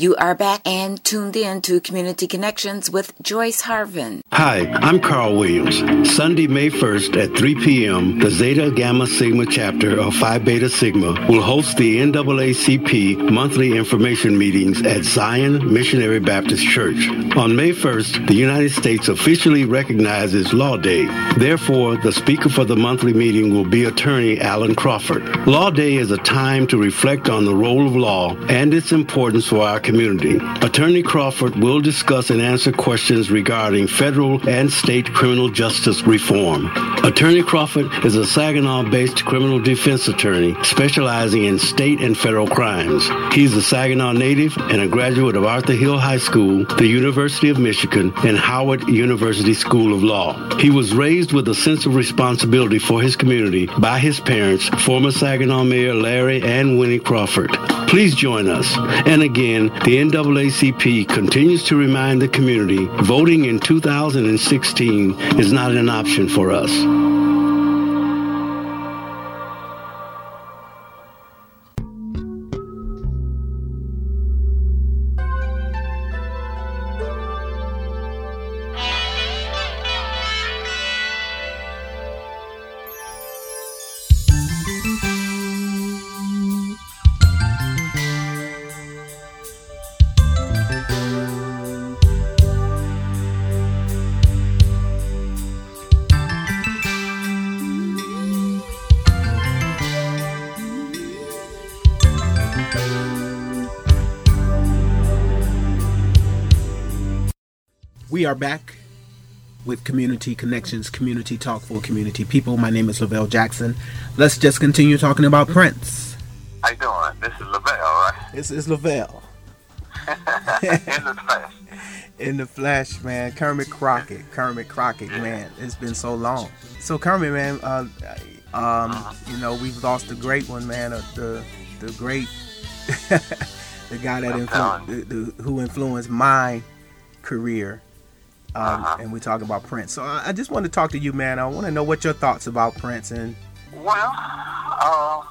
You are back and tuned in to Community Connections with Joyce Harvin. Hi, I'm Carl Williams. Sunday, May 1st at 3 p.m., the Zeta Gamma Sigma chapter of Phi Beta Sigma will host the NAACP monthly information meetings at Zion Missionary Baptist Church. On May 1st, the United States officially recognizes Law Day. Therefore, the speaker for the monthly meeting will be attorney Alan Crawford. Law Day is a time to reflect on the role of law and its importance for our. Attorney Crawford will discuss and answer questions regarding federal and state criminal justice reform. Attorney Crawford is a Saginaw-based criminal defense attorney specializing in state and federal crimes. He's a Saginaw native and a graduate of Arthur Hill High School, the University of Michigan, and Howard University School of Law. He was raised with a sense of responsibility for his community by his parents, former Saginaw Mayor Larry and Winnie Crawford. Please join us. And again, the NAACP continues to remind the community voting in 2016 is not an option for us. We are back with Community Connections, Community Talk for Community People. My name is Lavelle Jackson. Let's just continue talking about Prince. How you doing? This is Lavelle, right? This is Lavelle. In the flesh. In the flesh, man. Kermit Crockett. Kermit Crockett, man. It's been so long. So Kermit, man, uh, um, you know, we've lost a great one, man. Uh, the the great, the guy that I'm influ- the, the, who influenced my career. Um, Uh-huh. And we talk about Prince. So I, I just want to talk to you, man. I want to know what your thoughts about Prince and Well, uh,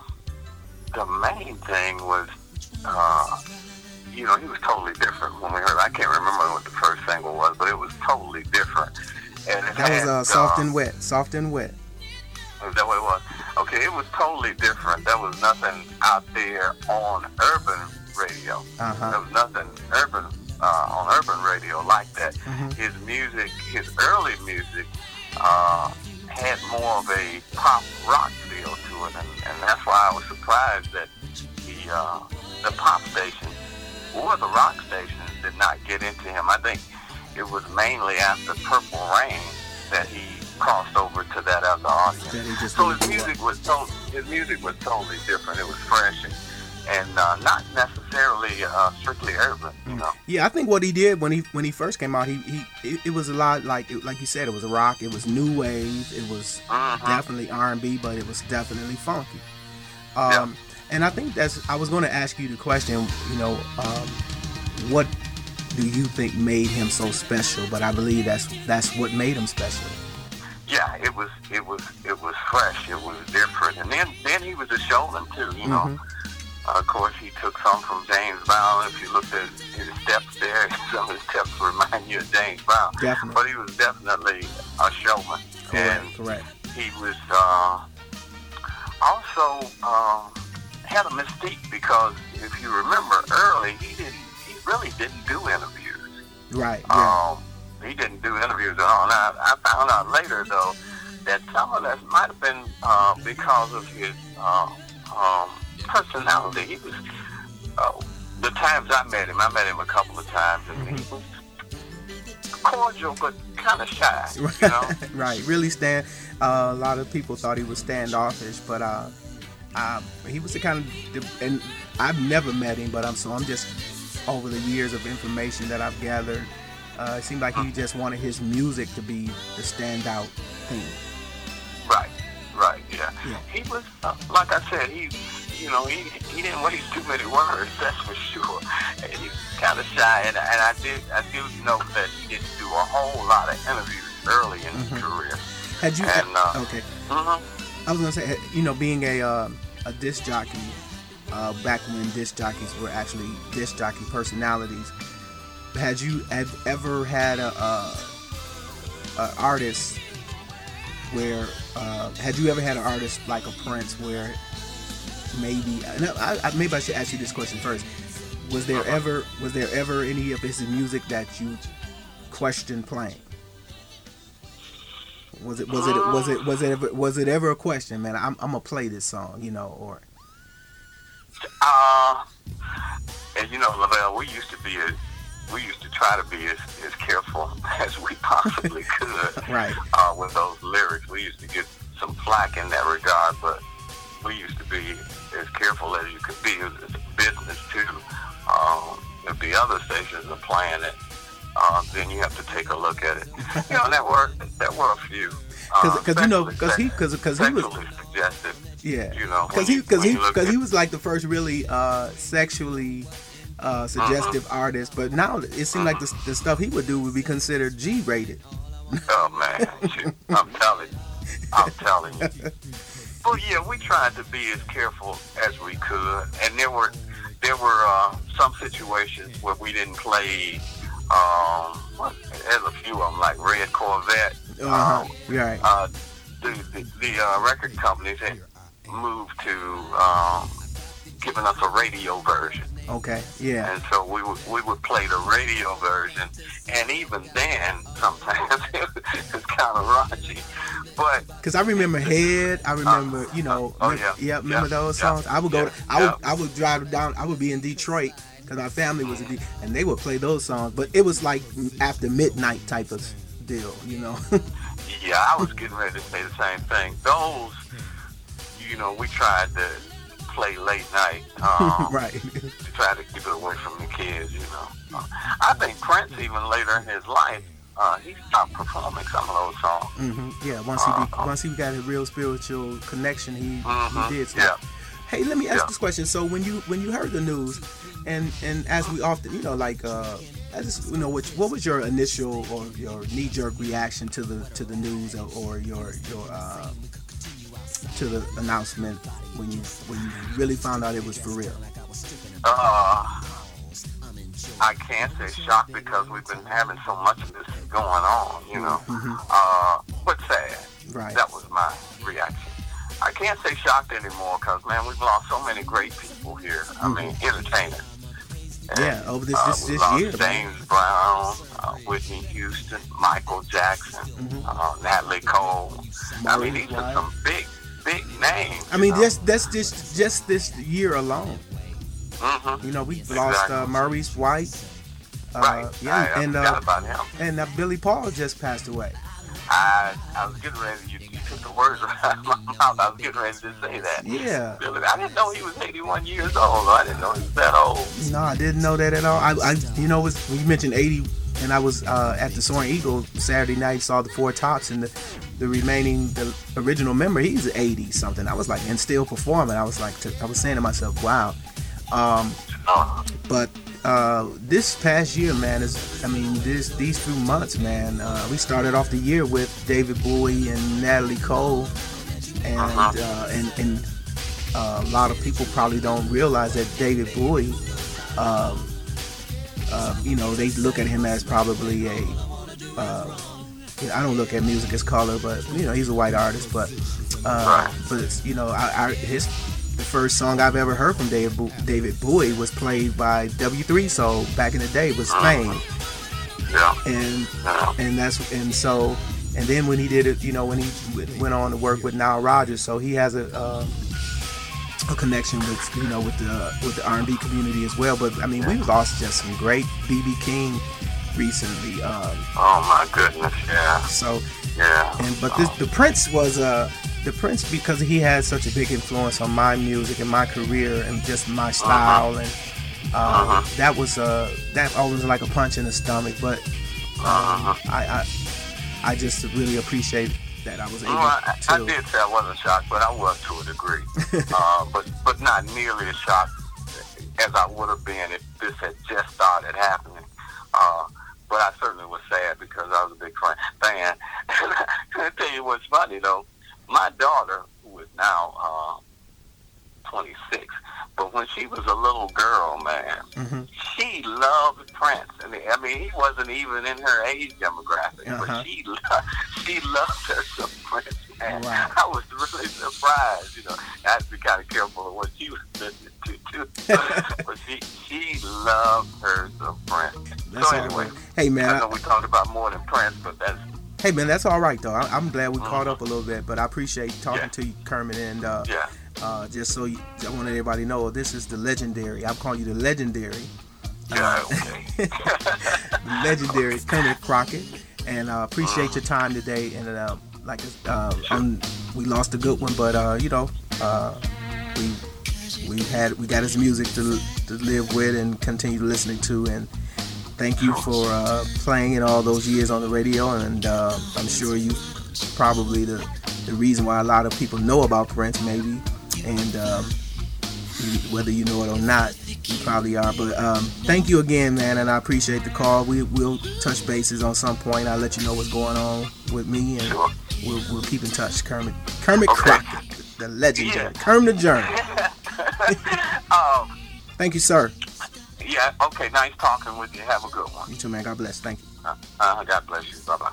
the main thing was, uh, you know, he was totally different when we heard. I can't remember what the first single was, but it was totally different. And it that was had, uh, soft and wet. Soft and wet. Is that what it was? Okay, it was totally different. There was nothing out there on urban radio. Uh There was nothing urban uh, on urban radio like that. Mhm. His music, his early music, uh, had more of a pop rock feel to it, and, and that's why I was surprised that the uh, the pop stations or the rock stations did not get into him. I think it was mainly after Purple Rain that he crossed over to that other audience. That he just So his music was totally his music was totally different. It was fresh and, and uh, not necessarily uh, strictly urban. You know. Yeah, I think what he did when he when he first came out, he, he it, it was a lot like it, like you said, it was a rock, it was new wave, it was Mhm. definitely R and B, but it was definitely funky. Um, And I think that's I was going to ask you the question, you know, um, what do you think made him so special? But I believe that's that's what made him special. Yeah, it was it was it was fresh. It was different, and then then he was a showman too. You know, Mhm. uh, of course he took some from James Brown. If you looked at his steps there, some of his steps remind you of James Brown. Definitely. But he was definitely a showman, Correct, and correct. he was uh, also um, had a mystique because if you remember early, he didn't he really didn't do interviews. Right. Yeah. Um, he didn't do interviews at all. Now, I found out later, though, that some of that might have been uh, because of his uh, um, personality. He was, uh, the times I met him, I met him a couple of times, and he was cordial but kind of shy, you know? right. Really stand. Uh, a lot of people thought he was standoffish, but uh, uh, he was the kind of. And I've never met him, but I'm so I'm just over the years of information that I've gathered. Uh, it seemed like he just wanted his music to be the standout thing. Right, right, yeah. Yeah. He was, uh, like I said, he, you know, he he didn't waste too many words, that's for sure. And he was kind of shy, and, and I did I do know that he didn't do a whole lot of interviews early in his career. Had you? And, uh, okay. hmm I was gonna say, you know, being a uh, a disc jockey, uh, back when disc jockeys were actually disc jockey personalities. Had you have ever had a, a, a artist where uh, had you ever had an artist like a Prince where maybe no, I, I, maybe I should ask you this question first. Was there ever was there ever any of his music that you questioned playing? Was it was it was it was it ever was it ever a question, man? I'm I'm gonna play this song, you know, or uh, and you know, Lavelle, we used to be a, we used to try to be as, as careful as we possibly could, right? Uh, with those lyrics, we used to get some flack in that regard, but we used to be as careful as you could be. It's a business too. Um, if the other stations are playing it, uh, then you have to take a look at it. you know, there were there were a few. Because uh, you know, because he because because he was suggestive. Yeah, you know, because he because he because he was like the first really uh, sexually uh, suggestive uh-huh. artist. But now it seemed uh-huh. like the, the, stuff he would do would be considered G rated. oh man, I'm telling you, I'm telling you. But yeah, we tried to be as careful as we could, and there were there were uh, some situations where we didn't play. Um, there's a few of them like Red Corvette. Uh-huh. Um, right. Uh, the the, the uh, record companies had moved to um, giving us a radio version. Okay. Yeah. And so we would we would play the radio version, and even then, sometimes it was kind of raunchy. But because I remember Head, I remember uh, you know, uh, oh, yeah, yeah, remember yeah, those songs. Yeah, I would go, yeah, I would I would drive down, I would be in Detroit because my family was in, Detroit, and they would play those songs. But it was like after midnight type of deal, you know. yeah, I was getting ready to say the same thing. Those, you know, we tried to play late night. Um, right. to try to keep it away from the kids, you know. Uh, I think Prince, even later in his life, uh, he stopped performing some of those songs. Mm-hmm. Yeah, once he be, uh, once he got a real spiritual connection, he mm-hmm. he did. Yeah. Hey, let me ask yeah. this question. So when you when you heard the news, and and as we often, you know, like uh, I just you know, what what was your initial or your knee jerk reaction to the to the news or, or your your uh, to the announcement when you when you really found out it was for real? Uh, I can't say shocked because we've been having so much of this going on, you know. Mm-hmm. Uh, but sad. Right. That was my reaction. I can't say shocked anymore because man, we've lost so many great people here. I Mm-hmm. mean, entertainers. And, Yeah, over this uh, this, we this year. James Brown, uh, Whitney Houston, Michael Jackson, Mm-hmm. uh, Natalie Cole. I mean, these are some big, big names. I mean, know? just that's just just this year alone. Mhm. You know, we've lost uh, Exactly. Maurice White. Uh, right. Yeah, I, and uh, about him. and uh, Billy Paul just passed away. I, I was getting ready. You, you took the words out of my mouth. I was getting ready to say that. Yeah. Billy, I didn't know he was 81 years old. I didn't know he was that old. No, I didn't know that at all. I, I you know, was you mentioned 80, and I was uh, at the Soaring Eagle Saturday night, saw the Four Tops, and the the remaining the original member, he's 80 something. I was like, and still performing. I was like, I was saying to myself, wow. Um, Uh, but uh, this past year, man, is I mean, this these few months, man. Uh, we started off the year with David Bowie and Natalie Cole, and Uh-huh. uh, and and uh, a lot of people probably don't realize that David Bowie, um, uh, you know, they look at him as probably a. Uh, I don't look at music as color, but you know, he's a white artist, but uh, but it's, you know, I, I, his first song I've ever heard from David Bo- David Bowie was played by W3 Soul back in the day was Fame, yeah. and Yeah. and that's and so and then when he did it, you know, when he w- went on to work with Nile Rodgers, so he has a uh, a connection with you know with the with the R&B community as well. But I mean, we lost just some great BB King recently. Um, Oh my goodness. Yeah. so Yeah. and but this, the Prince was uh the Prince because he had such a big influence on my music and my career and just my style and uh, Uh-huh. that was uh that always like a punch in the stomach. But Uh-huh. I I, I just really appreciate that I was able Well, I, I did say I wasn't shocked, but I was to a degree. uh, but but not nearly as shocked as I would have been if this had just started happening. Uh, but I certainly was sad because I was a big fan. fan. I tell you what's funny though, my daughter, who is now uh, 26, but when she was a little girl, man, mm-hmm. she loved Prince. I mean, I mean, he wasn't even in her age demographic, uh-huh. but she lo- she loved her some Prince. Man, wow. I was really surprised. You know, I had to be kind of careful of what she was listening to too. but she she loved her some Prince. That's so anyway, right. hey man, I know we talked about more than Prince, but that's Hey man, that's all right though. I, am glad we caught up a little bit, but I appreciate talking yeah. to you, Kermit, and uh, yeah. uh, just so you, I want everybody to know this is the legendary. I'm calling you the legendary. Yeah, okay. the legendary Kermit Crockett, and uh, appreciate your time today. And uh, like uh, we lost a good one, but uh, you know, uh, we we had we got his music to to live with and continue listening to, and thank you for uh, playing it all those years on the radio, and uh, I'm sure you probably the the reason why a lot of people know about Prince, maybe, and um, whether you know it or not, you probably are. But um, thank you again, man, and I appreciate the call. We will touch bases on some point. I'll let you know what's going on with me, and we'll, we'll keep in touch. Kermit Kermit okay. Crockett, the legendary yeah. Kermit the Journey. um, thank you, sir. Yeah, okay. Nice talking with you. Have a good one. You too, man. God bless. Thank you. Uh, uh, God bless you. Bye bye.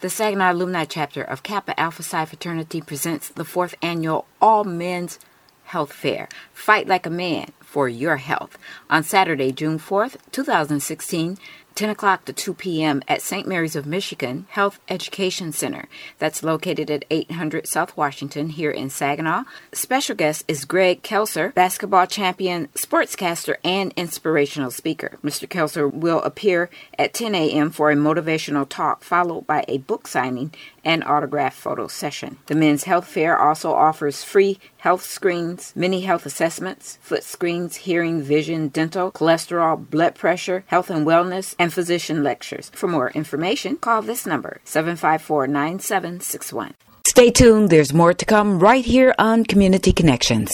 The Saginaw Alumni Chapter of Kappa Alpha Psi Fraternity presents the fourth annual All Men's Health Fair. Fight like a man for your health on Saturday, June 4th, 2016 10 o'clock to 2 p.m. at St. Mary's of Michigan Health Education Center. That's located at 800 South Washington here in Saginaw. Special guest is Greg Kelser, basketball champion, sportscaster, and inspirational speaker. Mr. Kelser will appear at 10 a.m. for a motivational talk, followed by a book signing and autograph photo session. The Men's Health Fair also offers free health screens, mini health assessments, foot hearing, vision, dental, cholesterol, blood pressure, health and wellness, and physician lectures. For more information, call this number 754 9761. Stay tuned, there's more to come right here on Community Connections.